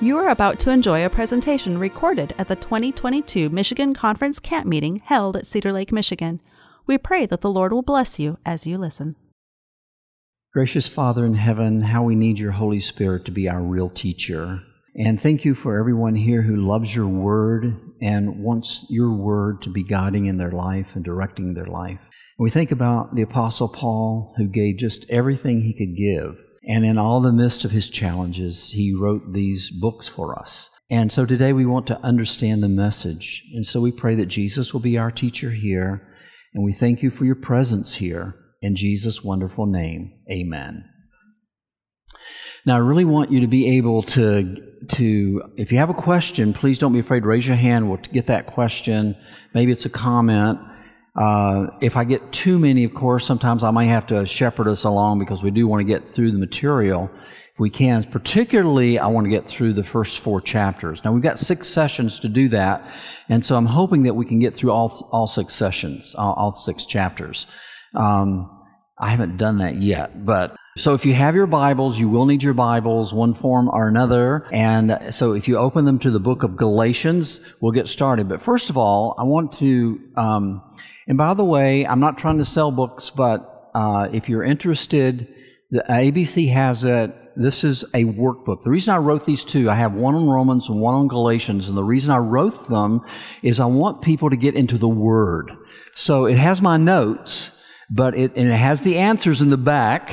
You are about to enjoy a presentation recorded at the 2022 Michigan Conference Camp Meeting held at Cedar Lake, Michigan. We pray that the Lord will bless you as you listen. Gracious Father in heaven, how we need your Holy Spirit to be our real teacher. And thank you for everyone here who loves your word and wants your word to be guiding in their life and directing their life. We think about the Apostle Paul, who gave just everything he could give and in all the midst of his challenges, he wrote these books for us. And so today we want to understand the message. And so we pray that Jesus will be our teacher here. And we thank you for your presence here. In Jesus' wonderful name, amen. Now, I really want you to be able to, to, if you have a question, please don't be afraid to raise your hand. We'll get that question. Maybe it's a comment. Uh, if I get too many, of course, sometimes I might have to shepherd us along because we do want to get through the material if we can. Particularly, I want to get through the first four chapters. Now, we've got six sessions to do that, and so I'm hoping that we can get through all, all six sessions, all, all six chapters. Um, I haven't done that yet, but so if you have your Bibles, you will need your Bibles, one form or another. And so if you open them to the book of Galatians, we'll get started. But first of all, I want to, um, and by the way, I'm not trying to sell books, but uh, if you're interested, the ABC has it. This is a workbook. The reason I wrote these two, I have one on Romans and one on Galatians, and the reason I wrote them is I want people to get into the Word. So it has my notes, but it and it has the answers in the back.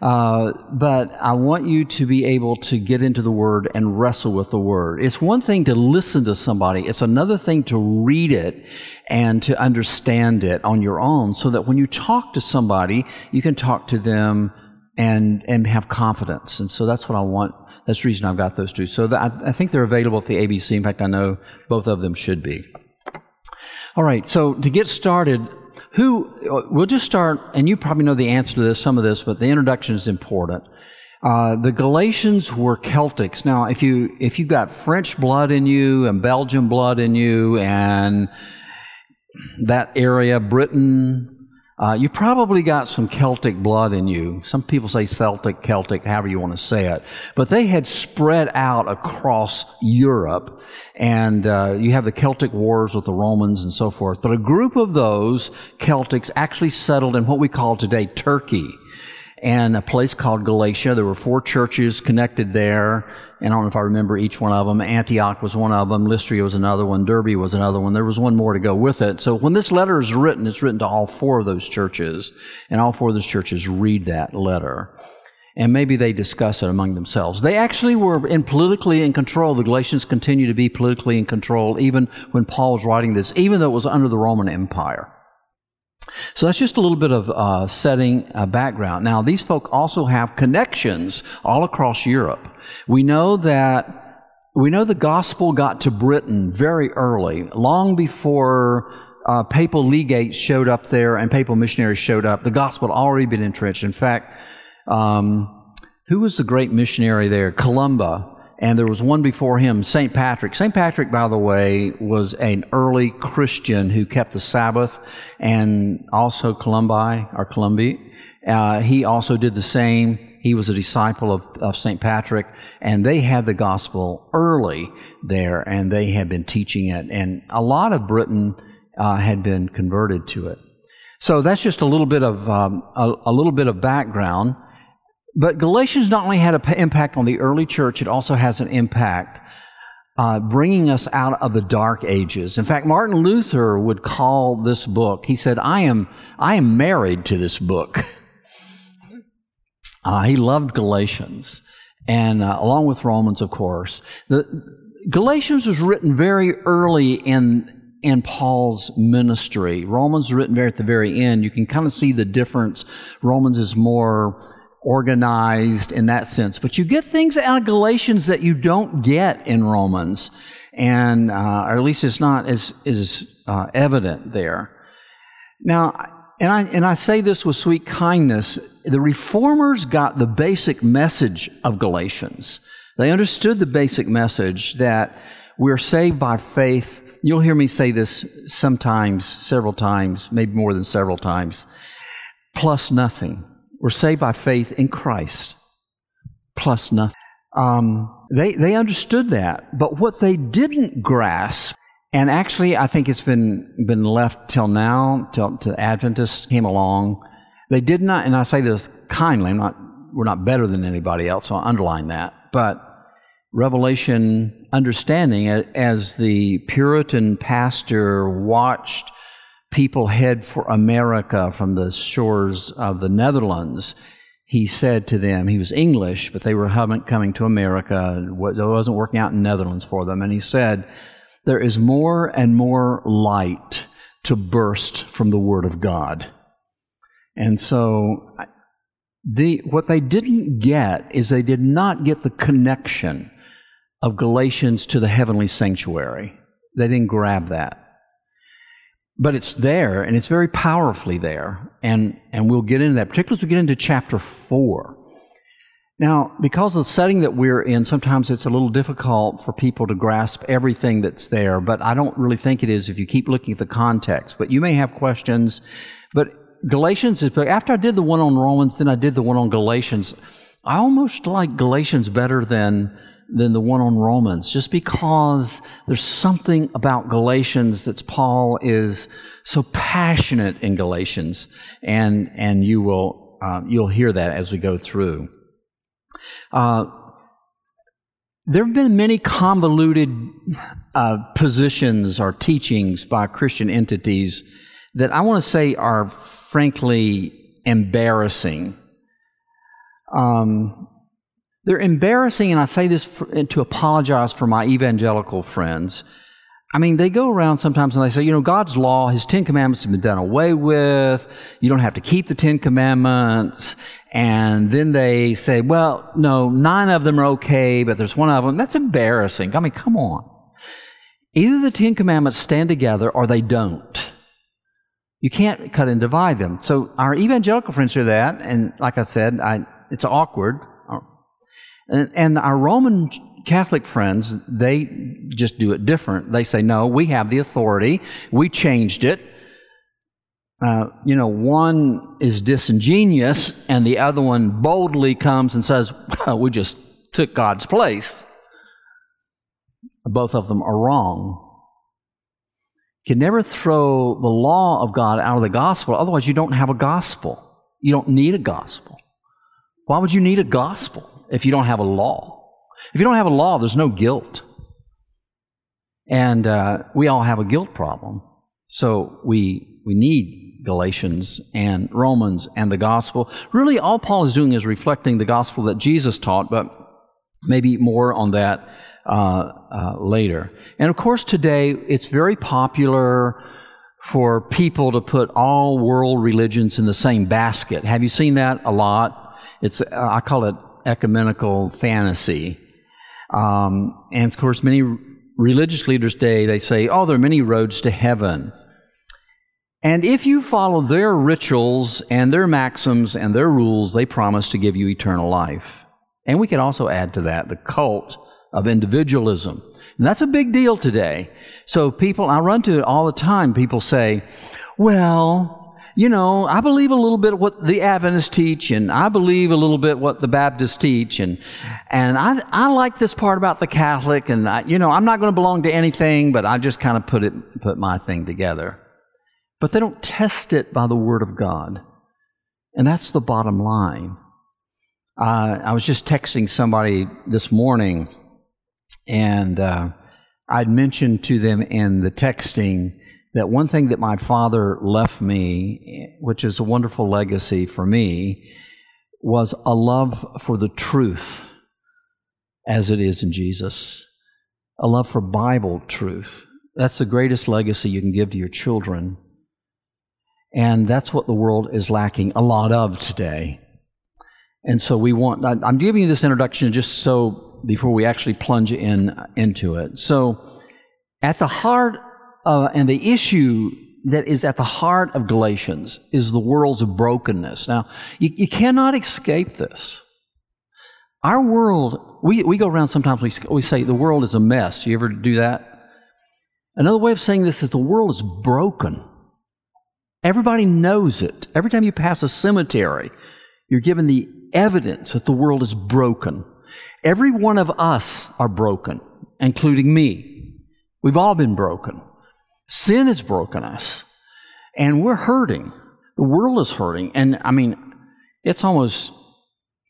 Uh, but I want you to be able to get into the Word and wrestle with the Word. It's one thing to listen to somebody, it's another thing to read it and to understand it on your own so that when you talk to somebody, you can talk to them and, and have confidence. And so that's what I want. That's the reason I've got those two. So I, I think they're available at the ABC. In fact, I know both of them should be. All right, so to get started, who, we'll just start, and you probably know the answer to this, some of this, but the introduction is important. Uh, the Galatians were Celtics. Now, if you if you've got French blood in you and Belgian blood in you and that area, Britain, uh, you probably got some Celtic blood in you. Some people say Celtic, Celtic, however you want to say it. But they had spread out across Europe, and uh, you have the Celtic wars with the Romans and so forth. But a group of those Celtics actually settled in what we call today Turkey and a place called Galatia. There were four churches connected there and I don't know if I remember each one of them. Antioch was one of them. Lystra was another one. Derbe was another one. There was one more to go with it. So when this letter is written, it's written to all four of those churches, and all four of those churches read that letter. And maybe they discuss it among themselves. They actually were in politically in control. The Galatians continue to be politically in control even when Paul was writing this, even though it was under the Roman Empire. So that's just a little bit of uh, setting a background. Now, these folk also have connections all across Europe. We know that we know the gospel got to Britain very early, long before uh, papal legates showed up there and papal missionaries showed up. The gospel had already been entrenched. In fact, um, who was the great missionary there? Columba and there was one before him, St. Patrick. St. Patrick, by the way, was an early Christian who kept the Sabbath, and also Columbi or Columbi. Uh, he also did the same. He was a disciple of, of St. Patrick, and they had the gospel early there, and they had been teaching it, and a lot of Britain uh, had been converted to it. So that's just a little bit of um, a, a little bit of background. But Galatians not only had an impact on the early church, it also has an impact uh, bringing us out of the dark ages. In fact, Martin Luther would call this book, he said, I am, I am married to this book. Uh, he loved Galatians, and uh, along with Romans, of course. The, Galatians was written very early in, in Paul's ministry. Romans written very at the very end. You can kind of see the difference. Romans is more organized in that sense. But you get things out of Galatians that you don't get in Romans, and uh, or at least it's not as is uh, evident there. Now, and I and I say this with sweet kindness. The reformers got the basic message of Galatians. They understood the basic message that we're saved by faith. You'll hear me say this sometimes, several times, maybe more than several times, plus nothing. We're saved by faith in Christ, plus nothing. Um, they, they understood that. But what they didn't grasp, and actually I think it's been, been left till now, till, till Adventists came along, they did not, and I say this kindly, I'm not, we're not better than anybody else, so I underline that, but Revelation understanding as the Puritan pastor watched people head for America from the shores of the Netherlands, he said to them, he was English, but they were coming to America. It wasn't working out in Netherlands for them. And he said, There is more and more light to burst from the Word of God. And so, the, what they didn't get is they did not get the connection of Galatians to the heavenly sanctuary. They didn't grab that. But it's there, and it's very powerfully there. And, and we'll get into that, particularly as we get into chapter 4. Now, because of the setting that we're in, sometimes it's a little difficult for people to grasp everything that's there, but I don't really think it is if you keep looking at the context. But you may have questions. But Galatians is, after I did the one on Romans, then I did the one on Galatians. I almost like Galatians better than than the one on Romans, just because there's something about Galatians that Paul is so passionate in Galatians, and and you will uh, you'll hear that as we go through. Uh, there have been many convoluted uh, positions or teachings by Christian entities that I want to say are frankly embarrassing. Um, they're embarrassing, and I say this for, to apologize for my evangelical friends. I mean, they go around sometimes and they say, you know, God's law, His Ten Commandments have been done away with. You don't have to keep the Ten Commandments. And then they say, well, no, nine of them are okay, but there's one of them. That's embarrassing. I mean, come on. Either the Ten Commandments stand together or they don't. You can't cut and divide them. So our evangelical friends do that, and like I said, I, it's awkward. And, and our Roman Catholic friends, they just do it different. They say, no, we have the authority. We changed it. Uh, you know, one is disingenuous and the other one boldly comes and says, well, we just took God's place. Both of them are wrong. You can never throw the law of God out of the gospel, otherwise, you don't have a gospel. You don't need a gospel. Why would you need a gospel? If you don't have a law. If you don't have a law, there's no guilt. And uh, we all have a guilt problem. So we, we need Galatians and Romans and the gospel. Really, all Paul is doing is reflecting the gospel that Jesus taught, but maybe more on that uh, uh, later. And of course, today it's very popular for people to put all world religions in the same basket. Have you seen that a lot? It's uh, I call it ecumenical fantasy. Um, and of course, many religious leaders today, they say, oh, there are many roads to heaven. And if you follow their rituals and their maxims and their rules, they promise to give you eternal life. And we could also add to that the cult of individualism. And that's a big deal today. So people, I run to it all the time. People say, well, you know, I believe a little bit what the Adventists teach, and I believe a little bit what the Baptists teach, and and I I like this part about the Catholic, and I, you know, I'm not going to belong to anything, but I just kind of put it put my thing together. But they don't test it by the Word of God, and that's the bottom line. Uh, I was just texting somebody this morning, and uh, I'd mentioned to them in the texting that one thing that my father left me, which is a wonderful legacy for me, was a love for the truth as it is in Jesus, a love for Bible truth. That's the greatest legacy you can give to your children. And that's what the world is lacking a lot of today. And so we want, I'm giving you this introduction just so before we actually plunge in into it. So at the heart uh, and the issue that is at the heart of Galatians is the world's brokenness. Now, you, you cannot escape this. Our world, we, we go around sometimes, we, we say the world is a mess. You ever do that? Another way of saying this is the world is broken. Everybody knows it. Every time you pass a cemetery, you're given the evidence that the world is broken. Every one of us are broken, including me. We've all been broken. Sin has broken us, and we're hurting. The world is hurting. And I mean, it's almost,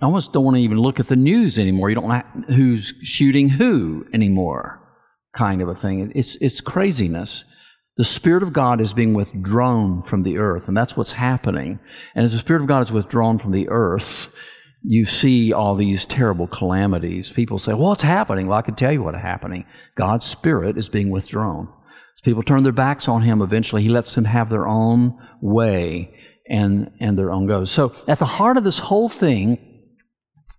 I almost don't want to even look at the news anymore. You don't know who's shooting who anymore, kind of a thing. It's, it's craziness. The Spirit of God is being withdrawn from the earth, and that's what's happening. And as the Spirit of God is withdrawn from the earth, you see all these terrible calamities. People say, Well, what's happening? Well, I can tell you what's happening. God's Spirit is being withdrawn. People turn their backs on Him, eventually He lets them have their own way and, and their own goes. So, at the heart of this whole thing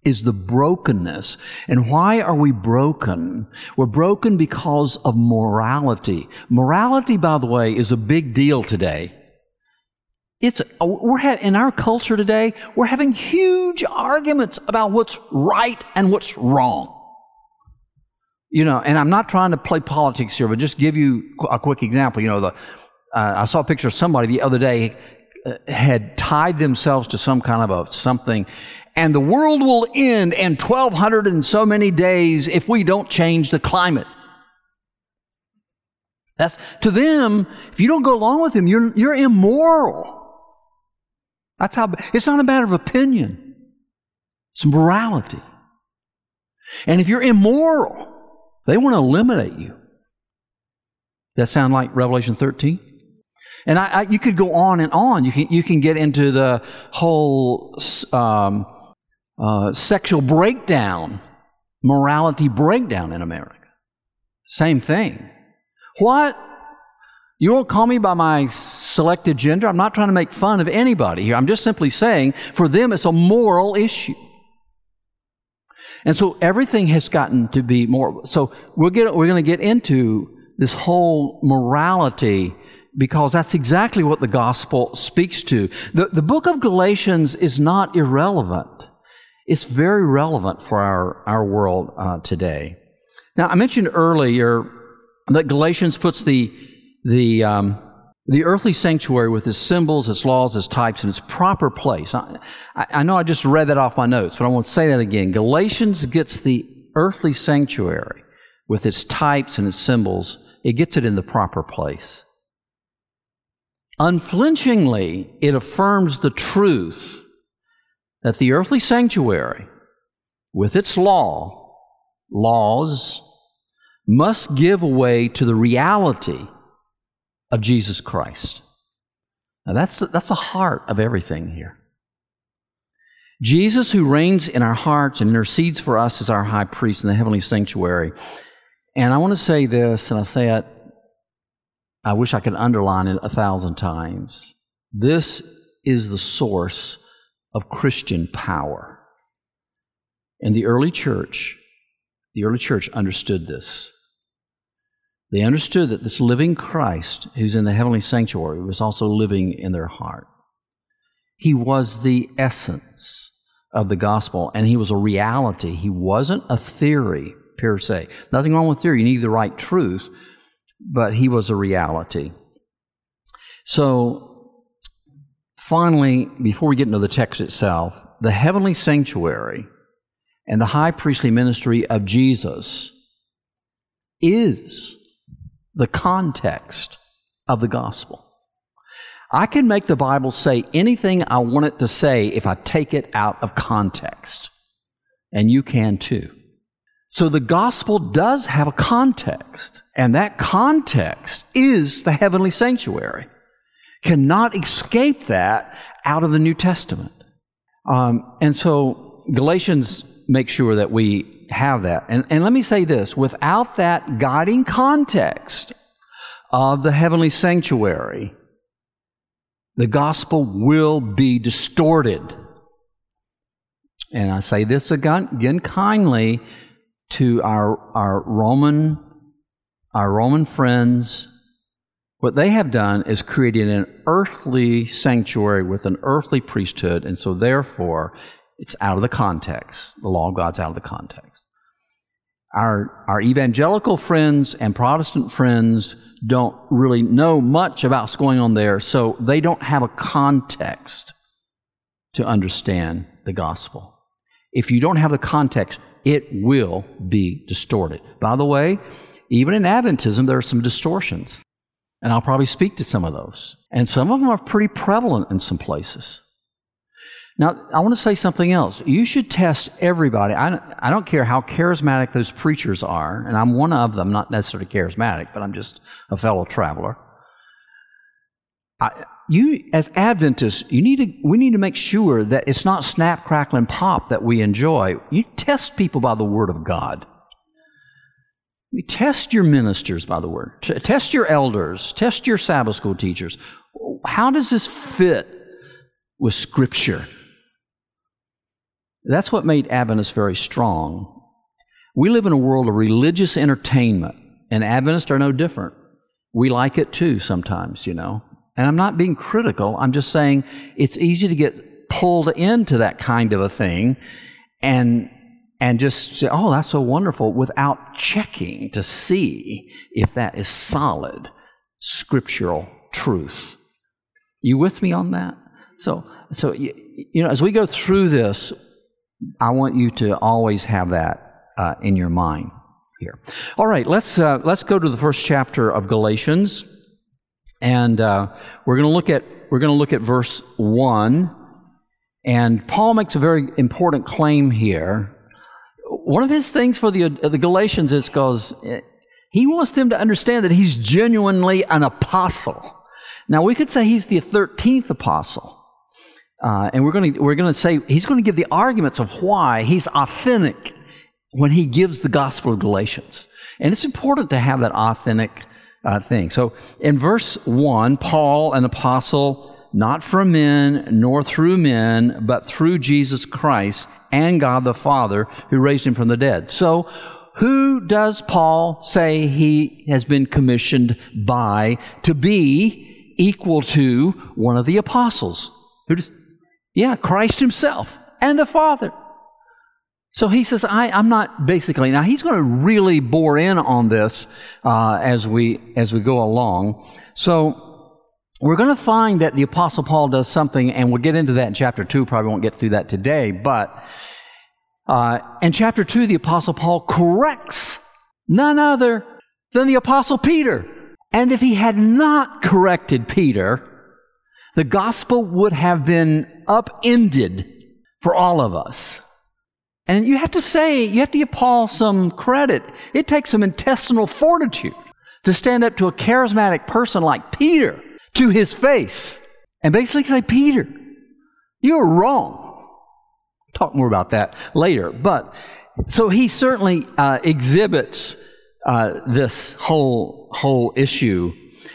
is the brokenness. And why are we broken? We're broken because of morality. Morality, by the way, is a big deal today. It's, we're ha- in our culture today, we're having huge arguments about what's right and what's wrong. You know, and I'm not trying to play politics here, but just give you a quick example. You know, the, uh, I saw a picture of somebody the other day uh, had tied themselves to some kind of a something and the world will end in 1200 and so many days if we don't change the climate. That's to them, if you don't go along with them, you're, you're immoral. That's how it's not a matter of opinion. It's morality. And if you're immoral, they want to eliminate you. That sound like Revelation 13? And I, I, you could go on and on. You can, you can get into the whole um, uh, sexual breakdown, morality breakdown in America. Same thing. What? You won't call me by my selected gender. I'm not trying to make fun of anybody here. I'm just simply saying for them it's a moral issue. And so everything has gotten to be more. So we'll get, we're going to get into this whole morality because that's exactly what the gospel speaks to. The, the book of Galatians is not irrelevant. It's very relevant for our, our world uh, today. Now, I mentioned earlier that Galatians puts the, the, um, the earthly sanctuary with its symbols, its laws, its types in its proper place. I, I know I just read that off my notes, but I want to say that again. Galatians gets the earthly sanctuary with its types and its symbols, it gets it in the proper place. Unflinchingly, it affirms the truth that the earthly sanctuary, with its law, laws, must give way to the reality of Jesus Christ. Now that's the, that's the heart of everything here. Jesus, who reigns in our hearts and intercedes for us as our high priest in the heavenly sanctuary. And I want to say this, and I say it, I wish I could underline it a thousand times. This is the source of Christian power. And the early church, the early church understood this. They understood that this living Christ, who's in the heavenly sanctuary, was also living in their heart. He was the essence of the gospel, and he was a reality. He wasn't a theory per se. Nothing wrong with theory. You need the right truth, but he was a reality. So Finally, before we get into the text itself, the heavenly sanctuary and the high priestly ministry of Jesus is the context of the gospel. I can make the Bible say anything I want it to say if I take it out of context. And you can too. So the gospel does have a context, and that context is the heavenly sanctuary cannot escape that out of the New Testament. Um, and so Galatians makes sure that we have that. And, and let me say this without that guiding context of the heavenly sanctuary, the gospel will be distorted. And I say this again, again kindly to our, our Roman, our Roman friends what they have done is created an earthly sanctuary with an earthly priesthood, and so therefore it's out of the context. The law of God's out of the context. Our, our evangelical friends and Protestant friends don't really know much about what's going on there, so they don't have a context to understand the gospel. If you don't have the context, it will be distorted. By the way, even in Adventism, there are some distortions. And I'll probably speak to some of those. And some of them are pretty prevalent in some places. Now, I want to say something else. You should test everybody. I, I don't care how charismatic those preachers are, and I'm one of them, not necessarily charismatic, but I'm just a fellow traveler. I, you, as Adventists, you need to, we need to make sure that it's not snap, crackle, and pop that we enjoy. You test people by the Word of God. You test your ministers by the Word. Test your elders. Test your Sabbath school teachers. How does this fit with Scripture? That's what made Adventists very strong. We live in a world of religious entertainment, and Adventists are no different. We like it too sometimes, you know. And I'm not being critical, I'm just saying it's easy to get pulled into that kind of a thing and and just say, oh, that's so wonderful, without checking to see if that is solid scriptural truth. You with me on that? So, so you, you know, as we go through this, I want you to always have that uh, in your mind here. All right, let's uh, let's go to the first chapter of Galatians, and uh, we're going to look at we're going to look at verse one. And Paul makes a very important claim here. One of his things for the uh, the Galatians is because uh, he wants them to understand that he's genuinely an apostle. Now we could say he's the thirteenth apostle. Uh, and we're going to we're going to say he's going to give the arguments of why he's authentic when he gives the gospel of Galatians, and it's important to have that authentic uh, thing. So in verse one, Paul, an apostle, not from men nor through men, but through Jesus Christ and God the Father who raised him from the dead. So who does Paul say he has been commissioned by to be equal to one of the apostles? Who does, yeah, Christ Himself and the Father. So he says, I, am not basically, now he's going to really bore in on this uh, as, we, as we go along. So we're going to find that the Apostle Paul does something, and we'll get into that in chapter 2. Probably won't get through that today, but uh, in chapter 2, the Apostle Paul corrects none other than the Apostle Peter. And if he had not corrected Peter, the gospel would have been upended for all of us. And you have to say, you have to give Paul some credit. It takes some intestinal fortitude to stand up to a charismatic person like Peter to his face and basically say, Peter, you're wrong. Talk more about that later. But so he certainly uh, exhibits uh, this whole whole issue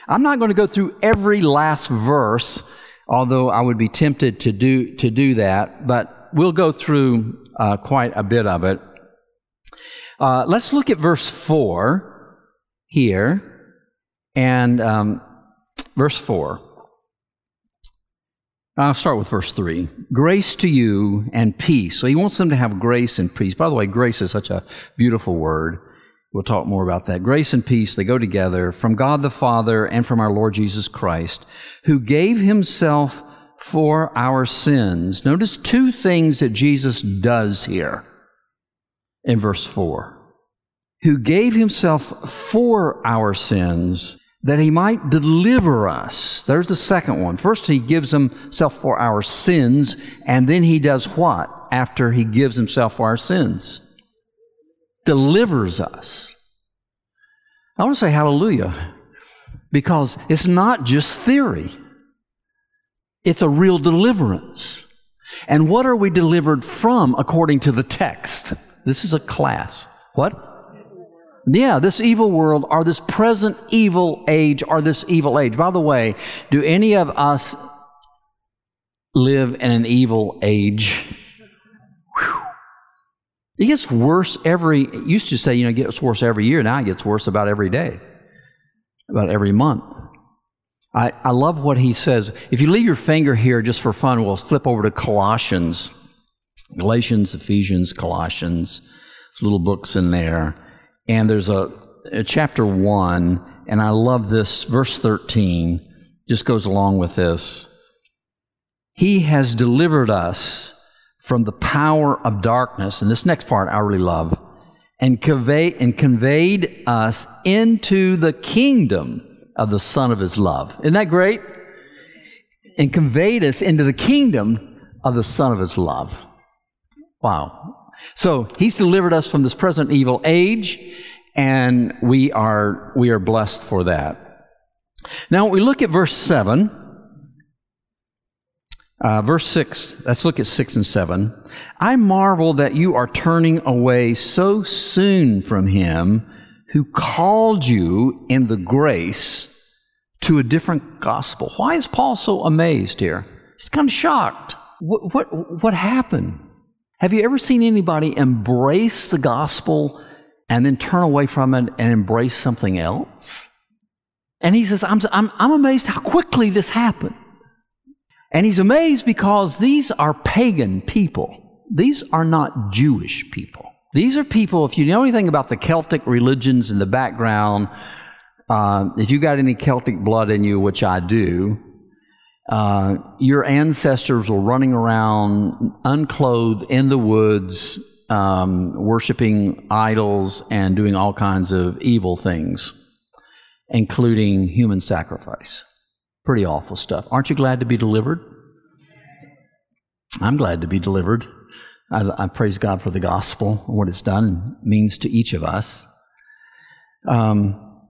I'm not going to go through every last verse, although I would be tempted to do, to do that, but we'll go through uh, quite a bit of it. Uh, let's look at verse 4 here, and um, verse 4. I'll start with verse 3. Grace to you and peace. So he wants them to have grace and peace. By the way, grace is such a beautiful word. We'll talk more about that. Grace and peace, they go together from God the Father and from our Lord Jesus Christ, who gave himself for our sins. Notice two things that Jesus does here in verse 4. Who gave himself for our sins that he might deliver us. There's the second one. First, he gives himself for our sins, and then he does what after he gives himself for our sins? Delivers us. I want to say hallelujah because it's not just theory, it's a real deliverance. And what are we delivered from according to the text? This is a class. What? Yeah, this evil world or this present evil age or this evil age. By the way, do any of us live in an evil age? It gets worse every, used to say, you know, it gets worse every year. Now it gets worse about every day, about every month. I, I love what he says. If you leave your finger here just for fun, we'll flip over to Colossians. Galatians, Ephesians, Colossians, little books in there. And there's a, a chapter 1, and I love this. Verse 13 just goes along with this. He has delivered us from the power of darkness, and this next part I really love, and convey and conveyed us into the kingdom of the Son of His love. Isn't that great? And conveyed us into the kingdom of the Son of His love. Wow. So He's delivered us from this present evil age, and we are we are blessed for that. Now we look at verse seven. Uh, verse 6, let's look at 6 and 7. I marvel that you are turning away so soon from him who called you in the grace to a different gospel. Why is Paul so amazed here? He's kind of shocked. What, what, what happened? Have you ever seen anybody embrace the gospel and then turn away from it and embrace something else? And he says, I'm, I'm, I'm amazed how quickly this happened. And he's amazed because these are pagan people. These are not Jewish people. These are people, if you know anything about the Celtic religions in the background, uh, if you've got any Celtic blood in you, which I do, uh, your ancestors were running around unclothed in the woods, um, worshiping idols and doing all kinds of evil things, including human sacrifice. Pretty awful stuff. Aren't you glad to be delivered? I'm glad to be delivered. I, I praise God for the gospel, and what it's done means to each of us. Um,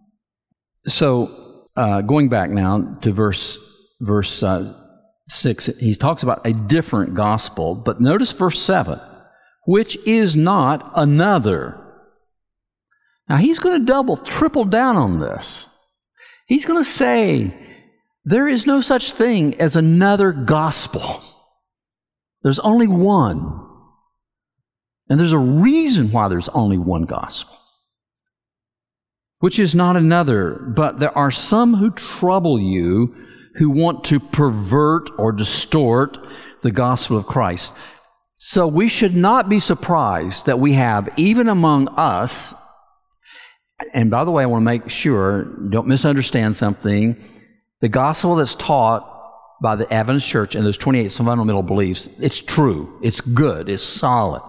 so, uh, going back now to verse verse uh, six, he talks about a different gospel. But notice verse seven, which is not another. Now he's going to double, triple down on this. He's going to say there is no such thing as another gospel. There's only one. And there's a reason why there's only one gospel, which is not another, but there are some who trouble you who want to pervert or distort the gospel of Christ. So we should not be surprised that we have, even among us, and by the way, I want to make sure, don't misunderstand something. The gospel that's taught by the Adventist Church and those 28 fundamental beliefs, it's true, it's good, it's solid.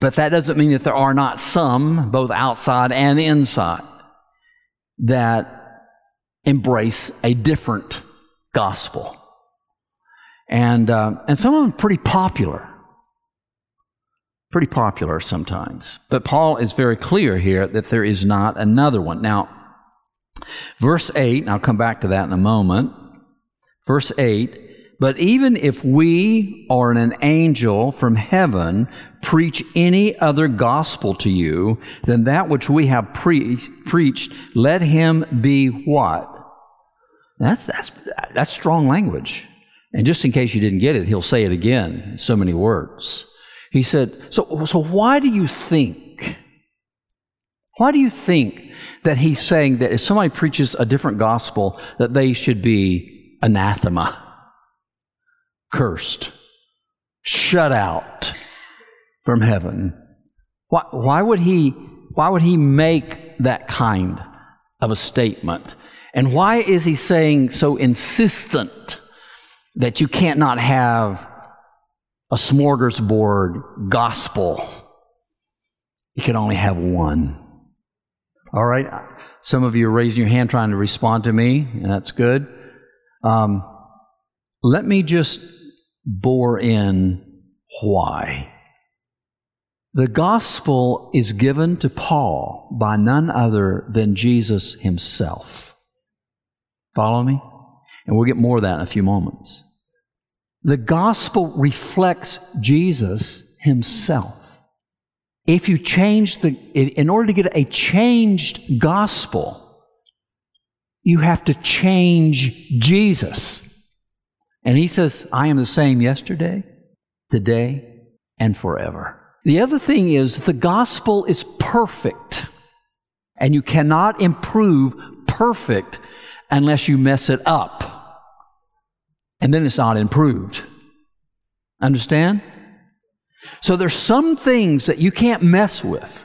But that doesn't mean that there are not some, both outside and inside, that embrace a different gospel. And, uh, and some of them pretty popular. Pretty popular sometimes. But Paul is very clear here that there is not another one. Now, Verse 8, and I'll come back to that in a moment. Verse 8, but even if we or an angel from heaven preach any other gospel to you than that which we have pre- preached, let him be what? That's, that's, that's strong language. And just in case you didn't get it, he'll say it again in so many words. He said, so, so why do you think? Why do you think that he's saying that if somebody preaches a different gospel, that they should be anathema, cursed, shut out from heaven. Why, why, would he, why would he make that kind of a statement? And why is he saying so insistent that you can't not have a smorgasbord gospel? You can only have one. All right. Some of you are raising your hand trying to respond to me, and that's good. Um, let me just bore in why. The gospel is given to Paul by none other than Jesus himself. Follow me? And we'll get more of that in a few moments. The gospel reflects Jesus himself if you change the, in order to get a changed gospel, you have to change Jesus. And he says, I am the same yesterday, today, and forever. The other thing is, the gospel is perfect. And you cannot improve perfect unless you mess it up. And then it's not improved. Understand? So there's some things that you can't mess with.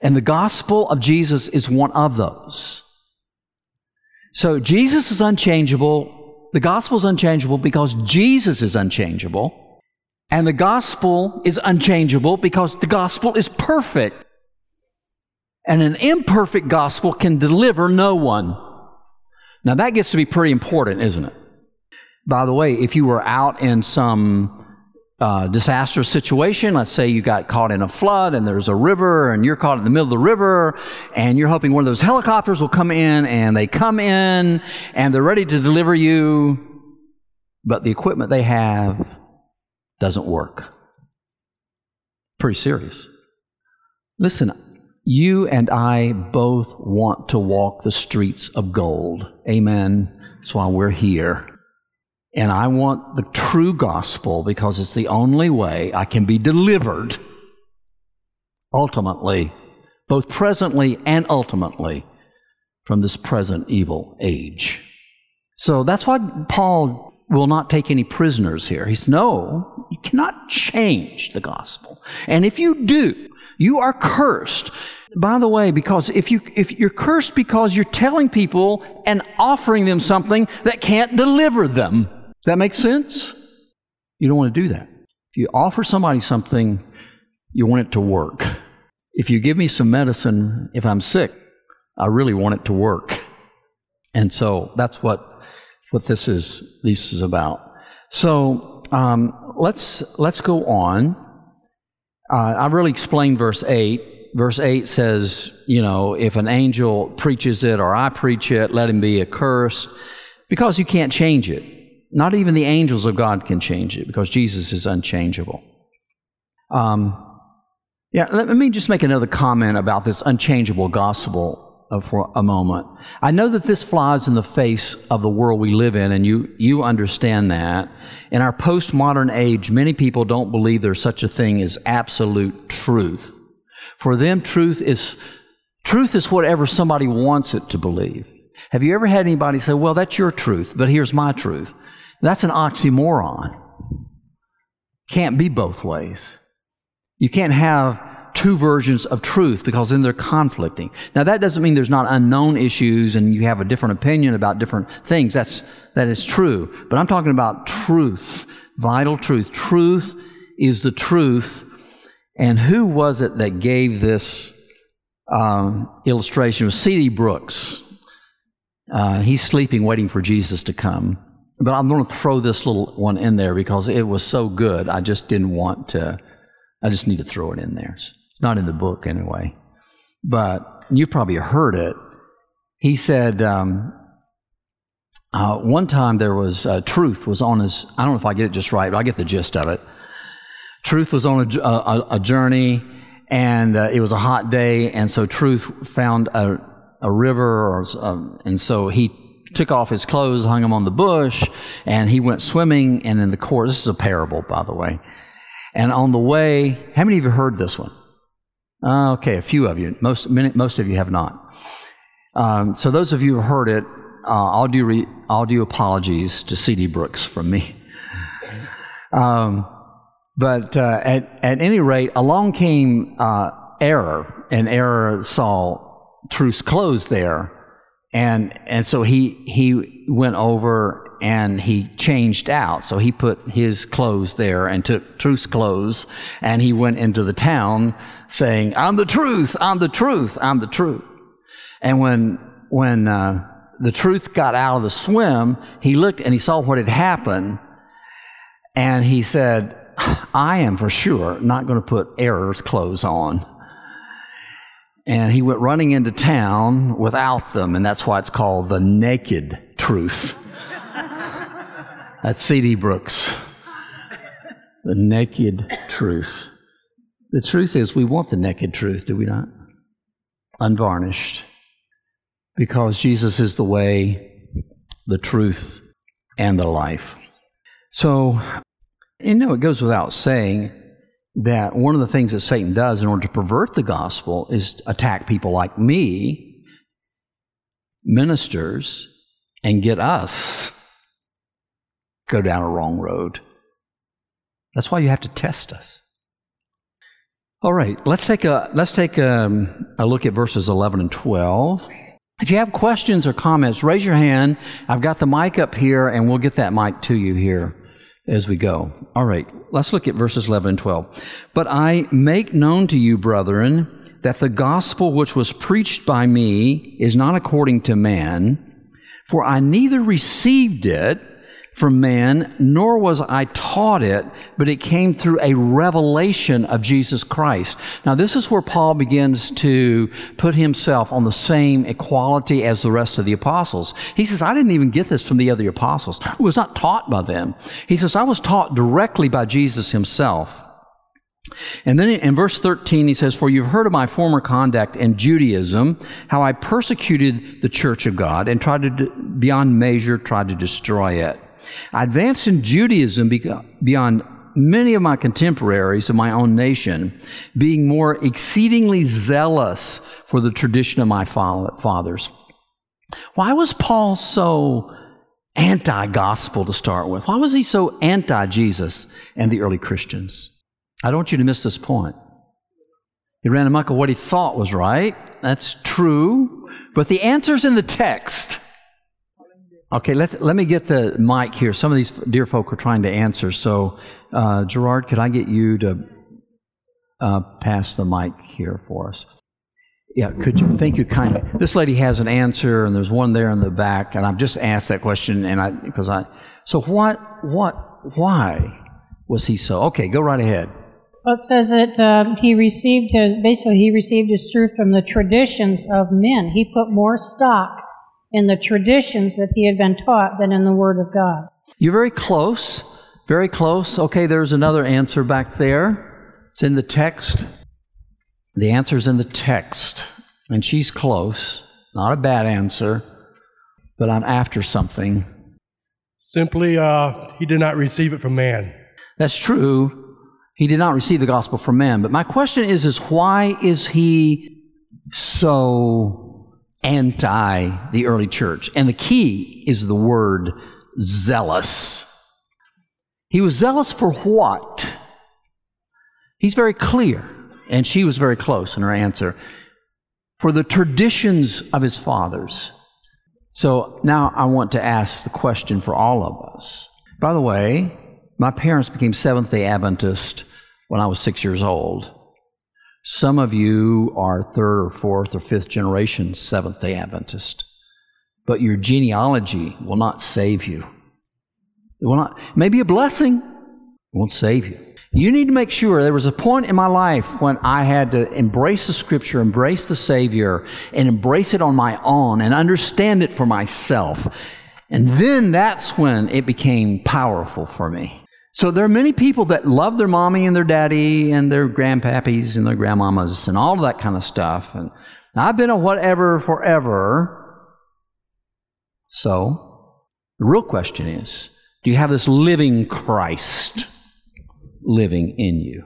And the gospel of Jesus is one of those. So Jesus is unchangeable. The gospel is unchangeable because Jesus is unchangeable. And the gospel is unchangeable because the gospel is perfect. And an imperfect gospel can deliver no one. Now that gets to be pretty important, isn't it? By the way, if you were out in some uh, disastrous situation, let's say you got caught in a flood and there's a river and you're caught in the middle of the river and you're hoping one of those helicopters will come in and they come in and they're ready to deliver you, but the equipment they have doesn't work. Pretty serious. Listen, you and I both want to walk the streets of gold. Amen. That's why we're here. And I want the true gospel because it's the only way I can be delivered ultimately, both presently and ultimately, from this present evil age. So that's why Paul will not take any prisoners here. He says, No, you cannot change the gospel. And if you do, you are cursed. By the way, because if you if you're cursed because you're telling people and offering them something that can't deliver them. Does that make sense? You don't want to do that. If you offer somebody something, you want it to work. If you give me some medicine, if I'm sick, I really want it to work. And so that's what what this is this is about. So um, let's let's go on. Uh, I really explained verse eight. Verse eight says, you know, if an angel preaches it or I preach it, let him be accursed, because you can't change it. Not even the angels of God can change it because Jesus is unchangeable. Um, yeah, let me just make another comment about this unchangeable gospel for a moment. I know that this flies in the face of the world we live in, and you, you understand that. In our postmodern age, many people don't believe there's such a thing as absolute truth. For them, truth is, truth is whatever somebody wants it to believe. Have you ever had anybody say, well, that's your truth, but here's my truth? That's an oxymoron. Can't be both ways. You can't have two versions of truth because then they're conflicting. Now that doesn't mean there's not unknown issues and you have a different opinion about different things. That's, that is true. But I'm talking about truth, vital truth. Truth is the truth. And who was it that gave this um, illustration? It was C.D. Brooks. Uh, he's sleeping, waiting for Jesus to come. But I'm going to throw this little one in there because it was so good. I just didn't want to, I just need to throw it in there. It's not in the book anyway. But you probably heard it. He said, um, uh, one time there was, uh, Truth was on his, I don't know if I get it just right, but I get the gist of it. Truth was on a, a, a journey and uh, it was a hot day, and so Truth found a, a river, or, um, and so he took off his clothes, hung them on the bush, and he went swimming. And in the course, this is a parable, by the way. And on the way, how many of you heard this one? Uh, okay, a few of you. Most, many, most of you have not. Um, so those of you who heard it, uh, I'll, do re, I'll do apologies to C.D. Brooks from me. Um, but uh, at, at any rate, along came uh, error, and error saw Truth's clothes there and and so he he went over and he changed out. So he put his clothes there and took Truth's clothes, and he went into the town saying, "I'm the truth. I'm the truth. I'm the truth." And when when uh, the truth got out of the swim, he looked and he saw what had happened, and he said, "I am for sure not going to put error's clothes on." And he went running into town without them, and that's why it's called the naked truth. that's C.D. Brooks. The naked truth. The truth is, we want the naked truth, do we not? Unvarnished. Because Jesus is the way, the truth, and the life. So, you know, it goes without saying that one of the things that Satan does in order to pervert the gospel is attack people like me, ministers, and get us go down a wrong road. That's why you have to test us. All right, let's take a let's take a, a look at verses 11 and 12. If you have questions or comments, raise your hand. I've got the mic up here, and we'll get that mic to you here as we go. All right, Let's look at verses 11 and 12. But I make known to you, brethren, that the gospel which was preached by me is not according to man, for I neither received it from man, nor was I taught it, but it came through a revelation of Jesus Christ. Now, this is where Paul begins to put himself on the same equality as the rest of the apostles. He says, I didn't even get this from the other apostles. I was not taught by them. He says, I was taught directly by Jesus himself. And then in verse 13, he says, For you've heard of my former conduct in Judaism, how I persecuted the church of God and tried to, beyond measure, tried to destroy it. I advanced in Judaism beyond many of my contemporaries of my own nation, being more exceedingly zealous for the tradition of my fathers. Why was Paul so anti gospel to start with? Why was he so anti Jesus and the early Christians? I don't want you to miss this point. He ran amok of what he thought was right. That's true. But the answer's in the text. Okay, let let me get the mic here. Some of these dear folk are trying to answer. So, uh, Gerard, could I get you to uh, pass the mic here for us? Yeah, could you? Thank you kindly. This lady has an answer, and there's one there in the back, and I've just asked that question, and I because I. So what? What? Why was he so? Okay, go right ahead. Well, it says that uh, he received his, basically he received his truth from the traditions of men. He put more stock in the traditions that he had been taught than in the Word of God. You're very close. Very close. Okay, there's another answer back there. It's in the text. The answer's in the text. And she's close. Not a bad answer, but I'm after something. Simply, uh, he did not receive it from man. That's true. He did not receive the gospel from man. But my question is, is why is he so anti the early church. And the key is the word zealous. He was zealous for what? He's very clear, and she was very close in her answer. For the traditions of his fathers. So now I want to ask the question for all of us. By the way, my parents became Seventh day Adventist when I was six years old. Some of you are third or fourth or fifth generation Seventh day Adventist, but your genealogy will not save you. It will not, maybe a blessing, it won't save you. You need to make sure there was a point in my life when I had to embrace the scripture, embrace the Savior, and embrace it on my own and understand it for myself. And then that's when it became powerful for me. So there are many people that love their mommy and their daddy and their grandpappies and their grandmamas and all of that kind of stuff. And I've been a whatever forever. So the real question is, do you have this living Christ living in you?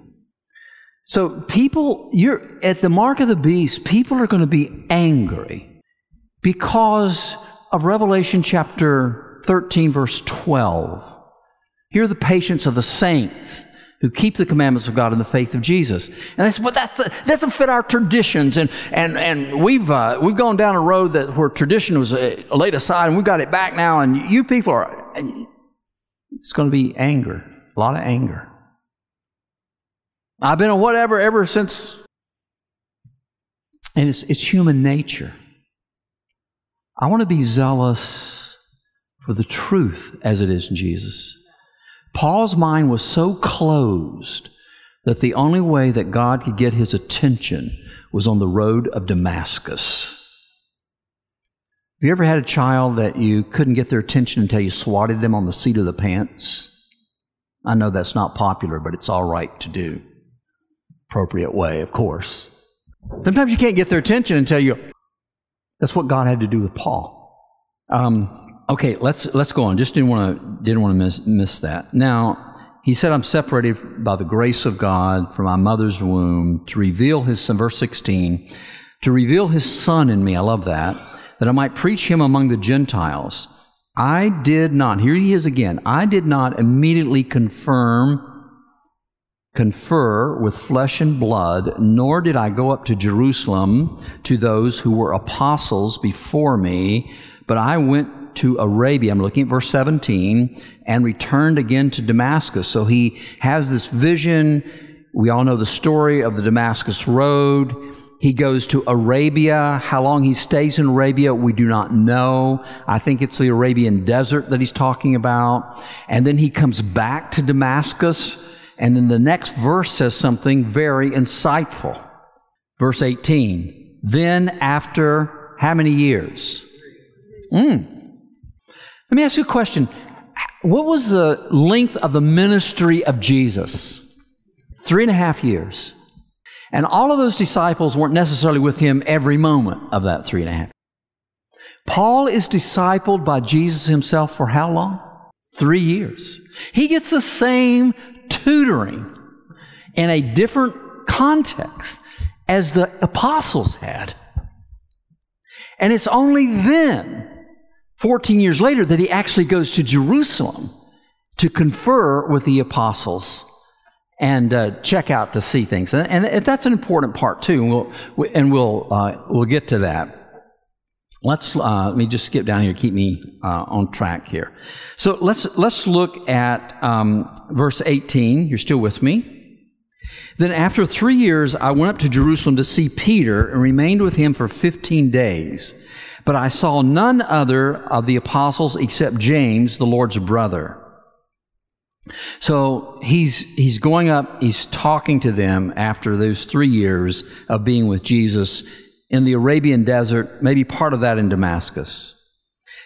So people, you're at the mark of the beast, people are going to be angry because of Revelation chapter 13 verse 12 here are the patience of the saints who keep the commandments of God in the faith of Jesus. And they said, well, that, that doesn't fit our traditions. And, and, and we've, uh, we've gone down a road that where tradition was uh, laid aside and we've got it back now. And you people are, it's going to be anger, a lot of anger. I've been a whatever ever since. And it's, it's human nature. I want to be zealous for the truth as it is in Jesus. Paul's mind was so closed that the only way that God could get his attention was on the road of Damascus. Have you ever had a child that you couldn't get their attention until you swatted them on the seat of the pants? I know that's not popular, but it's all right to do. Appropriate way, of course. Sometimes you can't get their attention until you. That's what God had to do with Paul. Um, okay, let's let's go on. Just didn't want to didn't want to miss miss that. Now, he said, "I'm separated by the grace of God from my mother's womb to reveal His son, verse 16, to reveal His Son in me. I love that that I might preach Him among the Gentiles. I did not. Here he is again. I did not immediately confirm." confer with flesh and blood, nor did I go up to Jerusalem to those who were apostles before me, but I went to Arabia. I'm looking at verse 17, and returned again to Damascus. So he has this vision. We all know the story of the Damascus Road. He goes to Arabia. How long he stays in Arabia, we do not know. I think it's the Arabian desert that he's talking about. And then he comes back to Damascus. And then the next verse says something very insightful. Verse 18. Then after how many years? Mm. Let me ask you a question. What was the length of the ministry of Jesus? Three and a half years. And all of those disciples weren't necessarily with him every moment of that three and a half. Paul is discipled by Jesus himself for how long? Three years. He gets the same tutoring in a different context as the apostles had. And it's only then, 14 years later, that he actually goes to Jerusalem to confer with the apostles and uh, check out to see things. And, and, that's an important part too. And we'll, and we'll, uh, we'll get to that. Let's uh, let me just skip down here, keep me uh, on track here. So let's let's look at um, verse 18. You're still with me. Then after three years, I went up to Jerusalem to see Peter and remained with him for 15 days. But I saw none other of the apostles except James, the Lord's brother. So he's, he's going up, he's talking to them after those three years of being with Jesus in the Arabian desert, maybe part of that in Damascus.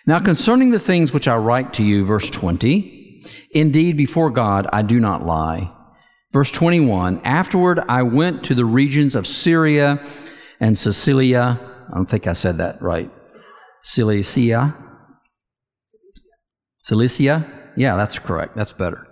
Now, concerning the things which I write to you, verse 20, indeed, before God, I do not lie. Verse 21, afterward I went to the regions of Syria and Cilicia. I don't think I said that right. Cilicia. Cilicia? Yeah, that's correct. That's better.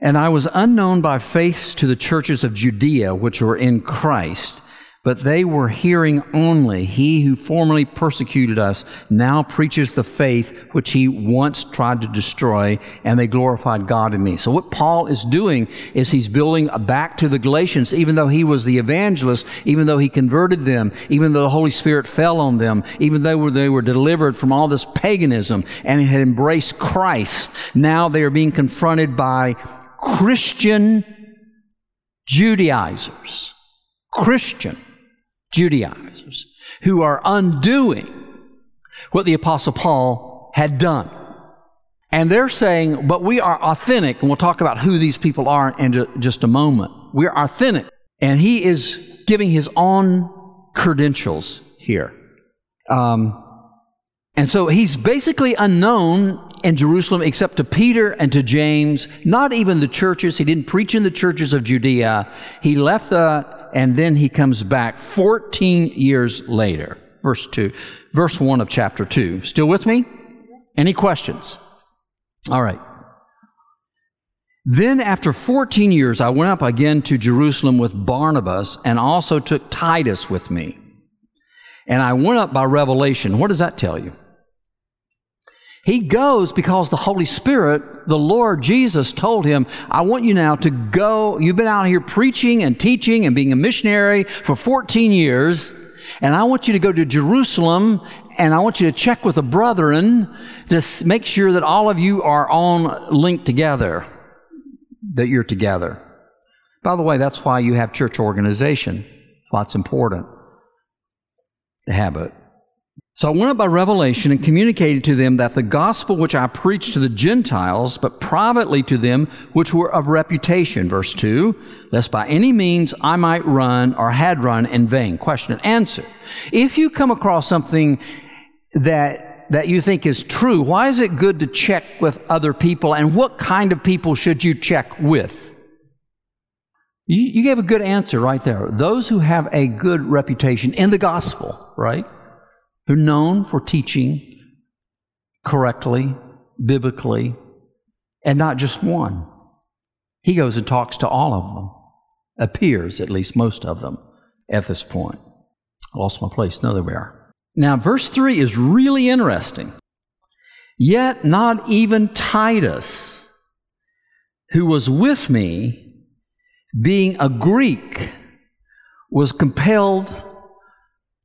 And I was unknown by faith to the churches of Judea, which were in Christ. But they were hearing only, He who formerly persecuted us now preaches the faith which he once tried to destroy, and they glorified God in me. So what Paul is doing is he's building back to the Galatians, even though he was the evangelist, even though he converted them, even though the Holy Spirit fell on them, even though they were delivered from all this paganism and had embraced Christ. Now they are being confronted by Christian Judaizers. Christian Judaizers who are undoing what the Apostle Paul had done. And they're saying, but we are authentic, and we'll talk about who these people are in just a moment. We're authentic. And he is giving his own credentials here. Um, and so he's basically unknown in Jerusalem except to Peter and to James, not even the churches. He didn't preach in the churches of Judea. He left the and then he comes back 14 years later. Verse 2, verse 1 of chapter 2. Still with me? Any questions? All right. Then, after 14 years, I went up again to Jerusalem with Barnabas and also took Titus with me. And I went up by revelation. What does that tell you? He goes because the Holy Spirit, the Lord Jesus, told him, I want you now to go. You've been out here preaching and teaching and being a missionary for 14 years, and I want you to go to Jerusalem and I want you to check with the brethren to make sure that all of you are on linked together, that you're together. By the way, that's why you have church organization. Why it's important to have it. So I went up by revelation and communicated to them that the gospel which I preached to the Gentiles, but privately to them which were of reputation, verse 2, lest by any means I might run or had run in vain. Question and answer. If you come across something that, that you think is true, why is it good to check with other people and what kind of people should you check with? You, you gave a good answer right there. Those who have a good reputation in the gospel, right? Who are known for teaching correctly, biblically, and not just one. He goes and talks to all of them, appears at least most of them at this point. I lost my place. No, there we are. Now, verse 3 is really interesting. Yet not even Titus, who was with me, being a Greek, was compelled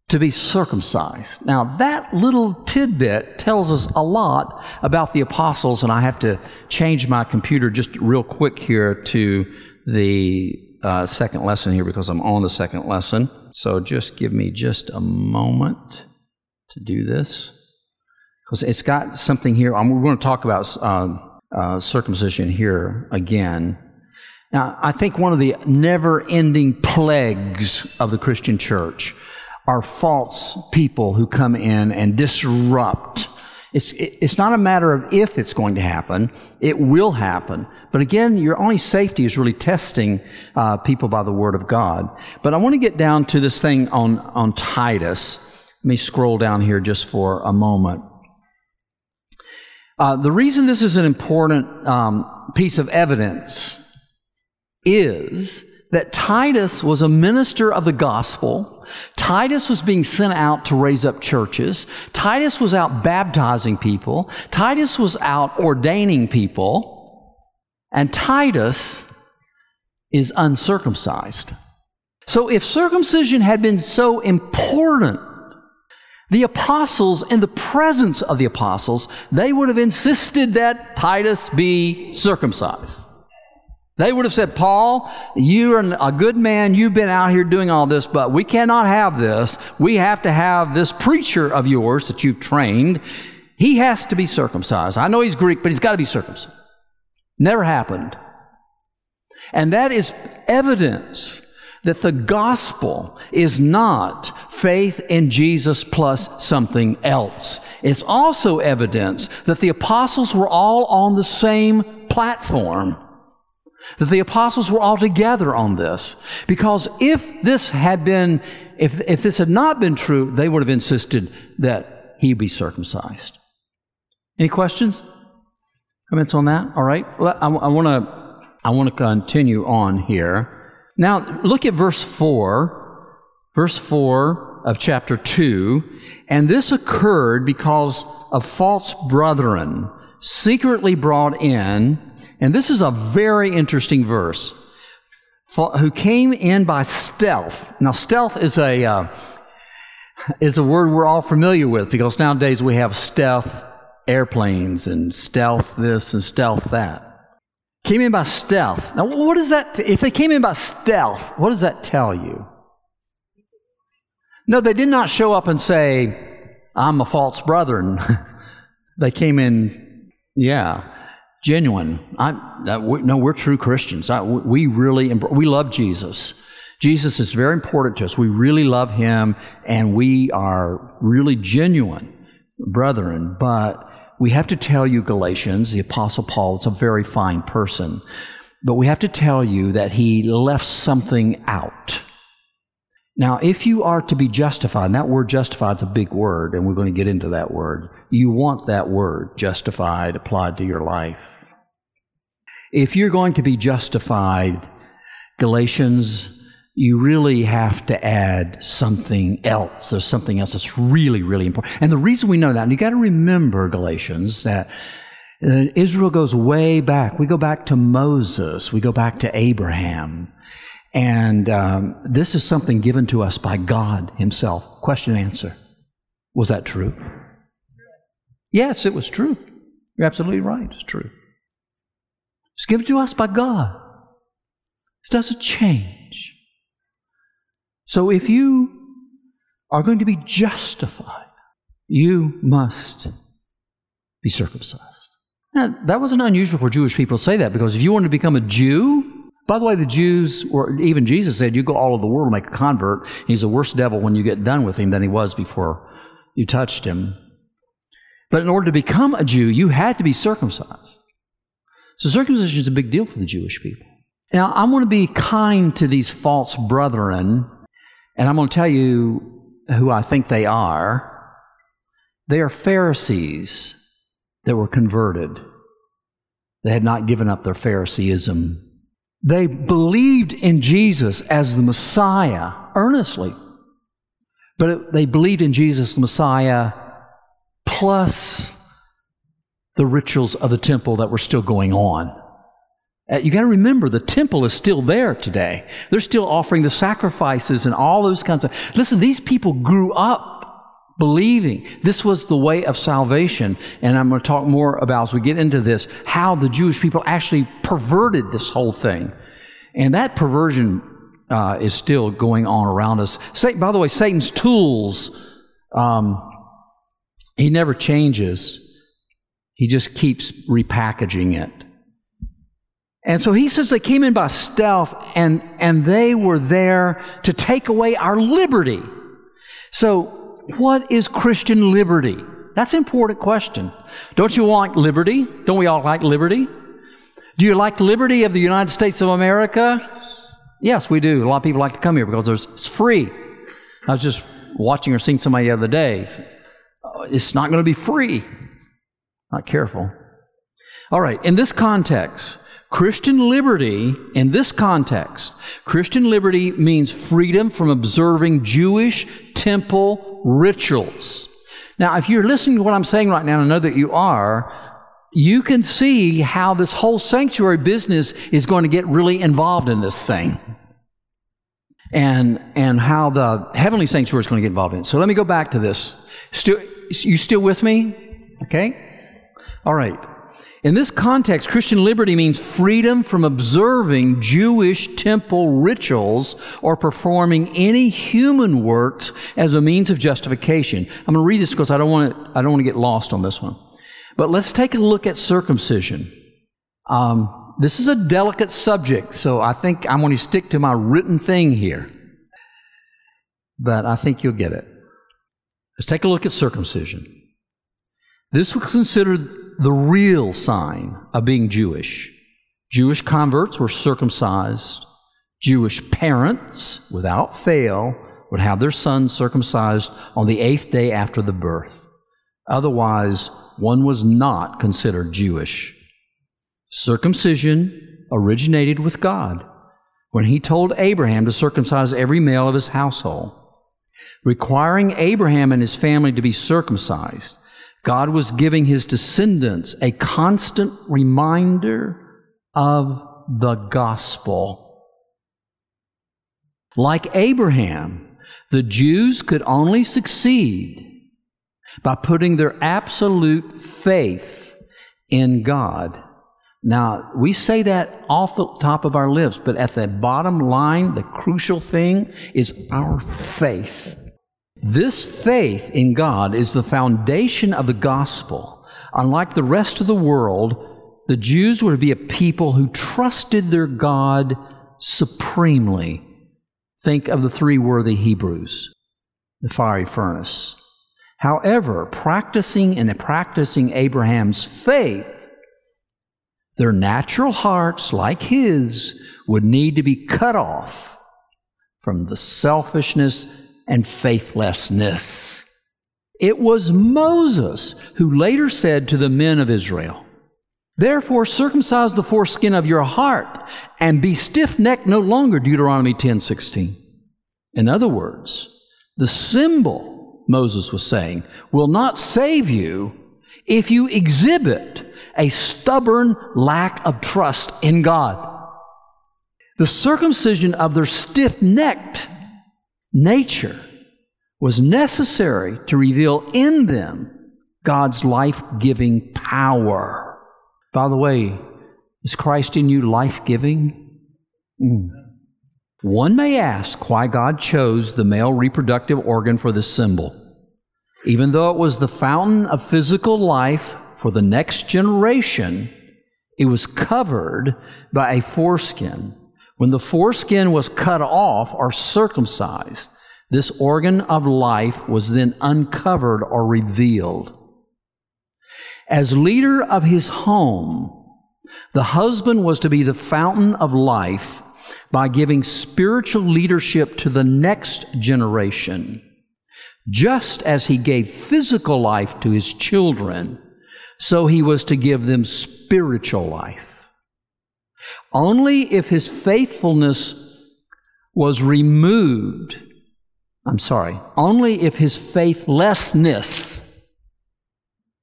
to be circumcised. Now, that little tidbit tells us a lot about the apostles, and I have to change my computer just real quick here to the uh, second lesson here because I'm on the second lesson. So just give me just a moment to do this because it's got something here. Um, we're going to talk about uh, uh, circumcision here again. Now, I think one of the never ending plagues of the Christian church are false people who come in and disrupt. It's, it's not a matter of if it's going to happen, it will happen. But again, your only safety is really testing uh, people by the Word of God. But I want to get down to this thing on, on Titus. Let me scroll down here just for a moment. Uh, the reason this is an important um, piece of evidence is that Titus was a minister of the gospel. Titus was being sent out to raise up churches. Titus was out baptizing people. Titus was out ordaining people. And Titus is uncircumcised. So if circumcision had been so important, the apostles, in the presence of the apostles, they would have insisted that Titus be circumcised. They would have said, Paul, you are a good man. You've been out here doing all this, but we cannot have this. We have to have this preacher of yours that you've trained. He has to be circumcised. I know he's Greek, but he's got to be circumcised. Never happened. And that is evidence that the gospel is not faith in Jesus plus something else. It's also evidence that the apostles were all on the same platform that the apostles were all together on this. Because if this had been, if, if this had not been true, they would have insisted that he be circumcised. Any questions? Comments on that? All right. I, I want to, I want to continue on here. Now, look at verse 4, verse 4 of chapter 2. And this occurred because of false brethren secretly brought in and this is a very interesting verse. Who came in by stealth. Now, stealth is a, uh, is a word we're all familiar with because nowadays we have stealth airplanes and stealth this and stealth that. Came in by stealth. Now, what does that, t- if they came in by stealth, what does that tell you? No, they did not show up and say, I'm a false brother. they came in, yeah genuine. I, we, no, we're true Christians. I, we really we love Jesus. Jesus is very important to us. We really love him, and we are really genuine brethren. But we have to tell you, Galatians, the Apostle Paul is a very fine person, but we have to tell you that he left something out. Now, if you are to be justified, and that word justified is a big word, and we're going to get into that word. You want that word, justified, applied to your life. If you're going to be justified, Galatians, you really have to add something else. There's something else that's really, really important. And the reason we know that, and you got to remember, Galatians, that uh, Israel goes way back. We go back to Moses. We go back to Abraham. And um, this is something given to us by God Himself. Question and answer. Was that true? Yes, it was true. You're absolutely right. It's true. It's given to us by God. It doesn't change. So if you are going to be justified, you must be circumcised. Now, that wasn't unusual for Jewish people to say that because if you wanted to become a Jew, by the way, the Jews, or even Jesus said, you go all over the world and make a convert. He's a worse devil when you get done with him than he was before you touched him. But in order to become a Jew, you had to be circumcised. So circumcision is a big deal for the Jewish people. Now, I'm going to be kind to these false brethren, and I'm going to tell you who I think they are. They are Pharisees that were converted. They had not given up their Phariseeism they believed in Jesus as the Messiah earnestly, but they believed in Jesus, the Messiah, plus the rituals of the temple that were still going on. Uh, you got to remember the temple is still there today. They're still offering the sacrifices and all those kinds of. Listen, these people grew up believing this was the way of salvation. And I'm going to talk more about as we get into this how the Jewish people actually perverted this whole thing. And that perversion uh, is still going on around us. Satan, by the way, Satan's tools, um, he never changes. He just keeps repackaging it. And so he says they came in by stealth and, and they were there to take away our liberty. So what is Christian liberty? That's an important question. Don't you want liberty? Don't we all like liberty? Do you like liberty of the United States of America? Yes, we do. A lot of people like to come here because it's free. I was just watching or seeing somebody the other day. It's not going to be free. Not careful. All right, in this context, Christian liberty, in this context, Christian liberty means freedom from observing Jewish temple rituals. Now, if you're listening to what I'm saying right now, and I know that you are, you can see how this whole sanctuary business is going to get really involved in this thing. And, and how the heavenly sanctuary is going to get involved in it. So let me go back to this. Still, you still with me? Okay? All right. In this context, Christian liberty means freedom from observing Jewish temple rituals or performing any human works as a means of justification. I'm going to read this because I don't want to, I don't want to get lost on this one. But let's take a look at circumcision. Um, this is a delicate subject, so I think I'm going to stick to my written thing here. But I think you'll get it. Let's take a look at circumcision. This was considered the real sign of being Jewish. Jewish converts were circumcised. Jewish parents, without fail, would have their sons circumcised on the eighth day after the birth. Otherwise, one was not considered Jewish. Circumcision originated with God when he told Abraham to circumcise every male of his household. Requiring Abraham and his family to be circumcised God was giving his descendants a constant reminder of the gospel. Like Abraham, the Jews could only succeed by putting their absolute faith in God. Now, we say that off the top of our lips, but at the bottom line, the crucial thing is our faith. This faith in God is the foundation of the gospel. Unlike the rest of the world, the Jews were to be a people who trusted their God supremely. Think of the three worthy Hebrews, the fiery furnace. However, practicing and practicing Abraham's faith, their natural hearts, like his, would need to be cut off from the selfishness and faithlessness. It was Moses who later said to the men of Israel, Therefore circumcise the foreskin of your heart and be stiff-necked no longer, Deuteronomy 10, 16. In other words, the symbol, Moses was saying, will not save you if you exhibit a stubborn lack of trust in God. The circumcision of their stiff-necked nature was necessary to reveal in them God's life giving power. By the way, is Christ in you life giving? Mm. One may ask why God chose the male reproductive organ for this symbol. Even though it was the fountain of physical life for the next generation, it was covered by a foreskin when the foreskin was cut off or circumcised, this organ of life was then uncovered or revealed. As leader of his home, the husband was to be the fountain of life by giving spiritual leadership to the next generation. Just as he gave physical life to his children, so he was to give them spiritual life. Only if his faithfulness was removed, I'm sorry, only if his faithlessness,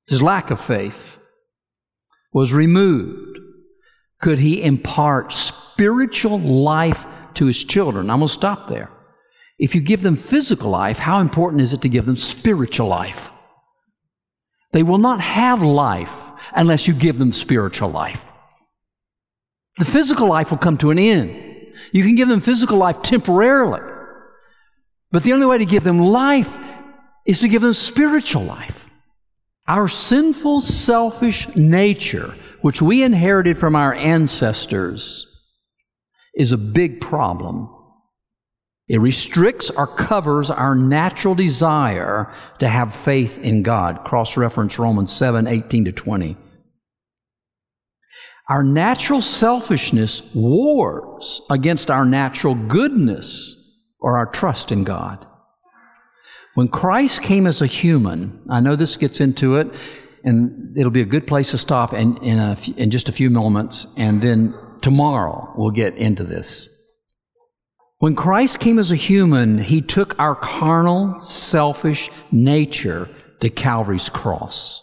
his lack of faith, was removed, could he impart spiritual life to his children. I'm going to stop there. If you give them physical life, how important is it to give them spiritual life? They will not have life unless you give them spiritual life. The physical life will come to an end. You can give them physical life temporarily. But the only way to give them life is to give them spiritual life. Our sinful, selfish nature, which we inherited from our ancestors, is a big problem. It restricts or covers our natural desire to have faith in God. Cross reference Romans 7 18 to 20. Our natural selfishness wars against our natural goodness or our trust in God. When Christ came as a human, I know this gets into it, and it'll be a good place to stop in, in, a, in just a few moments, and then tomorrow we'll get into this. When Christ came as a human, he took our carnal, selfish nature to Calvary's cross.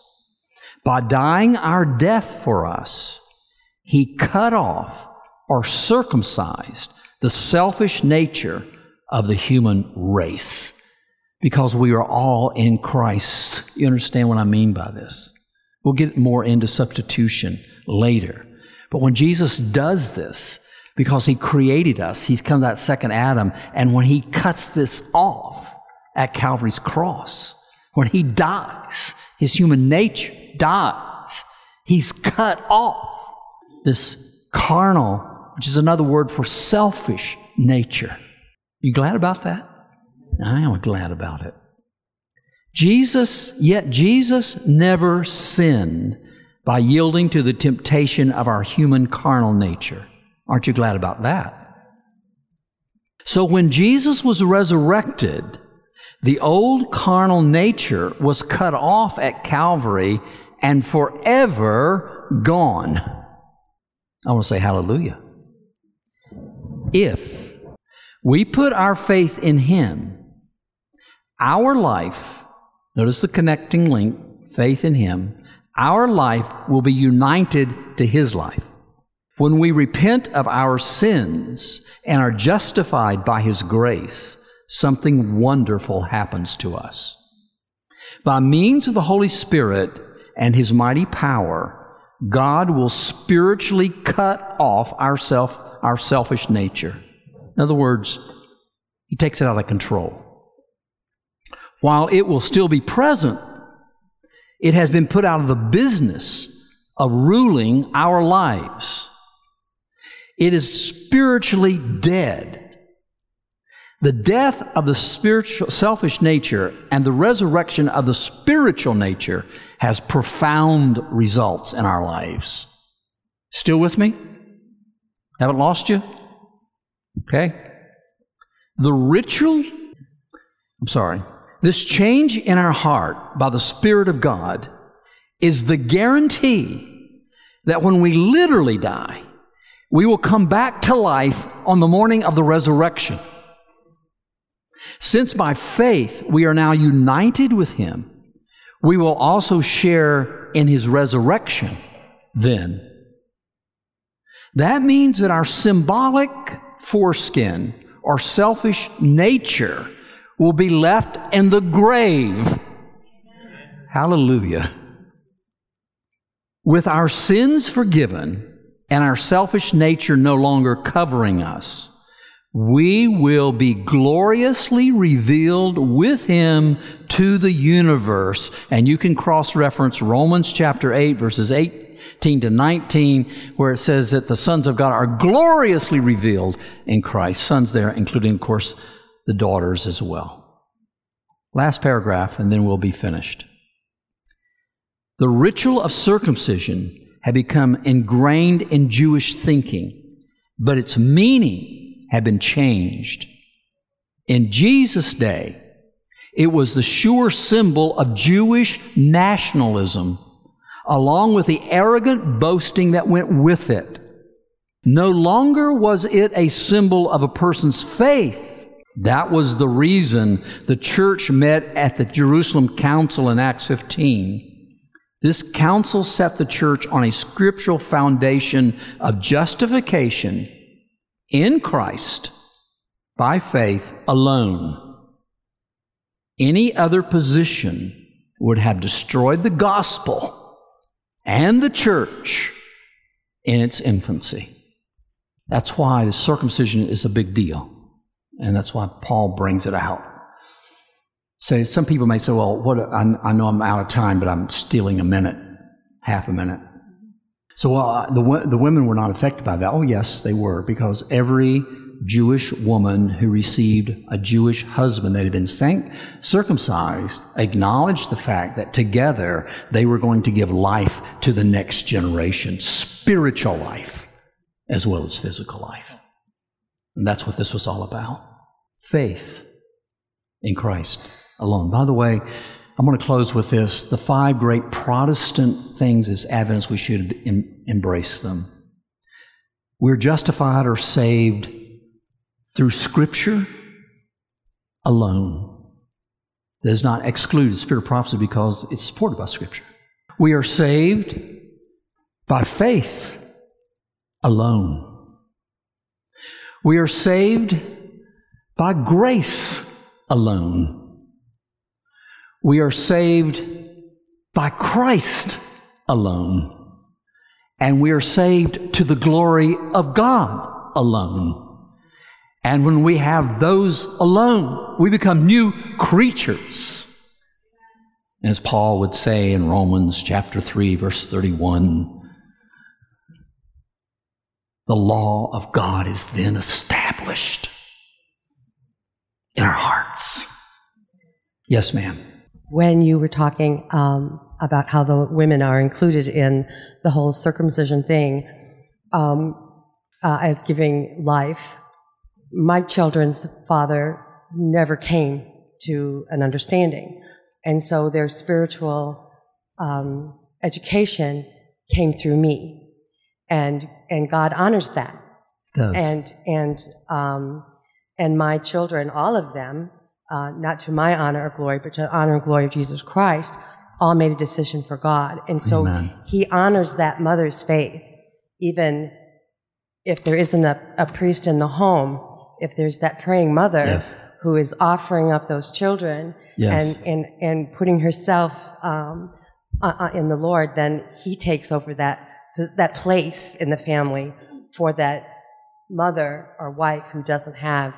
By dying our death for us, he cut off or circumcised the selfish nature of the human race because we are all in Christ. You understand what I mean by this? We'll get more into substitution later. But when Jesus does this, because he created us, he's come that second Adam, and when he cuts this off at Calvary's cross, when he dies, his human nature dies, he's cut off this carnal, which is another word for selfish nature. You glad about that? I am glad about it. Jesus, yet Jesus never sinned by yielding to the temptation of our human carnal nature. Aren't you glad about that? So when Jesus was resurrected, the old carnal nature was cut off at Calvary and forever gone. I want to say hallelujah. If we put our faith in Him, our life, notice the connecting link, faith in Him, our life will be united to His life. When we repent of our sins and are justified by His grace, something wonderful happens to us. By means of the Holy Spirit and His mighty power, God will spiritually cut off our, self, our selfish nature. In other words, He takes it out of control. While it will still be present, it has been put out of the business of ruling our lives. It is spiritually dead. The death of the spiritual, selfish nature and the resurrection of the spiritual nature has profound results in our lives. Still with me? Haven't lost you? Okay. The ritual, I'm sorry, this change in our heart by the Spirit of God is the guarantee that when we literally die, we will come back to life on the morning of the resurrection. Since by faith we are now united with Him, we will also share in His resurrection then. That means that our symbolic foreskin or selfish nature will be left in the grave. Hallelujah. With our sins forgiven and our selfish nature no longer covering us, we will be gloriously revealed with Him to the universe. And you can cross reference Romans chapter 8, verses 18 to 19, where it says that the sons of God are gloriously revealed in Christ. Sons there, including, of course, the daughters as well. Last paragraph, and then we'll be finished. The ritual of circumcision had become ingrained in Jewish thinking, but its meaning had been changed. In Jesus' day, it was the sure symbol of Jewish nationalism, along with the arrogant boasting that went with it. No longer was it a symbol of a person's faith, that was the reason the church met at the Jerusalem Council in Acts 15 This council set the church on a scriptural foundation of justification in Christ by faith alone. Any other position would have destroyed the gospel and the church in its infancy. That's why the circumcision is a big deal. And that's why Paul brings it out. So some people may say, well, what, I, I know I'm out of time, but I'm stealing a minute, half a minute. So uh, the, the women were not affected by that. Oh, yes, they were, because every Jewish woman who received a Jewish husband that had been sanct- circumcised acknowledged the fact that together they were going to give life to the next generation, spiritual life as well as physical life. And that's what this was all about faith in Christ alone. By the way, I'm going to close with this. The five great Protestant things as evidence we should em- embrace them. We're justified or saved through Scripture alone. That does not exclude the spirit of prophecy because it's supported by Scripture. We are saved by faith alone. We are saved by grace alone. We are saved by Christ alone. And we are saved to the glory of God alone. And when we have those alone, we become new creatures. As Paul would say in Romans chapter 3, verse 31, the law of God is then established in our hearts. Yes, ma'am. When you were talking um, about how the women are included in the whole circumcision thing um, uh, as giving life, my children's father never came to an understanding. And so their spiritual um, education came through me. And, and God honors that. And, and, um, and my children, all of them, uh, not to my honor or glory, but to the honor and glory of Jesus Christ, all made a decision for God. And so Amen. he honors that mother's faith, even if there isn't a, a priest in the home, if there's that praying mother Yes. who is offering up those children Yes. and, and, and putting herself um, uh, uh, in the Lord, then he takes over that, that place in the family for that mother or wife who doesn't have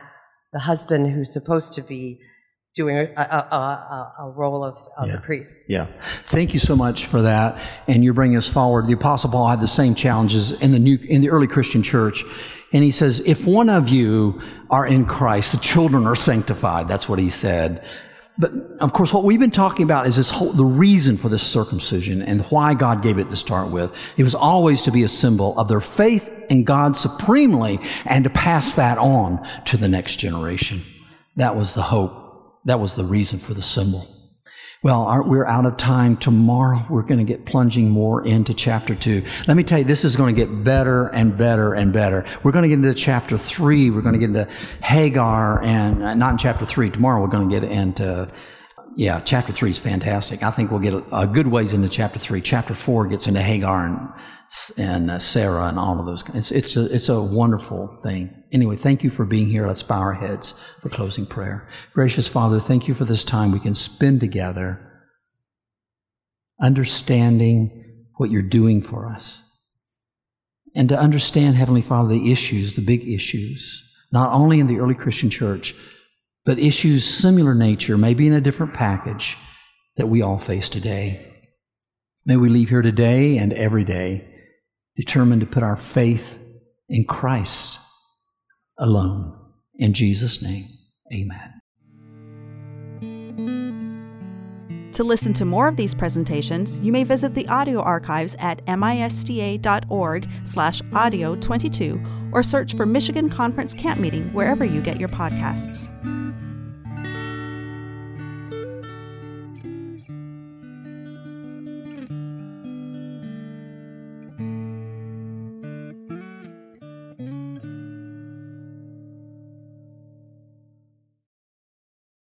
the husband who's supposed to be doing a, a, a, a, role of, of Yeah. the priest. Yeah. Thank you so much for that. And you're bringing us forward. The Apostle Paul had the same challenges in the new, in the early Christian church. And he says, if one of you are in Christ, the children are sanctified. That's what he said. But of course, what we've been talking about is this whole, the reason for this circumcision and why God gave it to start with. It was always to be a symbol of their faith in God supremely and to pass that on to the next generation. That was the hope. That was the reason for the symbol. Well, we're out of time. Tomorrow, we're going to get plunging more into chapter two. Let me tell you, this is going to get better and better and better. We're going to get into chapter three. We're going to get into Hagar, and uh, not in chapter three. Tomorrow, we're going to get into, yeah, chapter three is fantastic. I think we'll get a, a good ways into chapter three. Chapter four gets into Hagar and, and uh, Sarah and all of those. It's, it's, a, it's a wonderful thing. Anyway, thank you for being here. Let's bow our heads for closing prayer. Gracious Father, thank you for this time we can spend together understanding what you're doing for us. And to understand, Heavenly Father, the issues, the big issues, not only in the early Christian church, but issues similar nature, maybe in a different package that we all face today. May we leave here today and every day determined to put our faith in Christ alone. In Jesus' name, amen. To listen to more of these presentations, you may visit the audio archives at misda.org slash audio 22 or search for Michigan Conference Camp Meeting wherever you get your podcasts.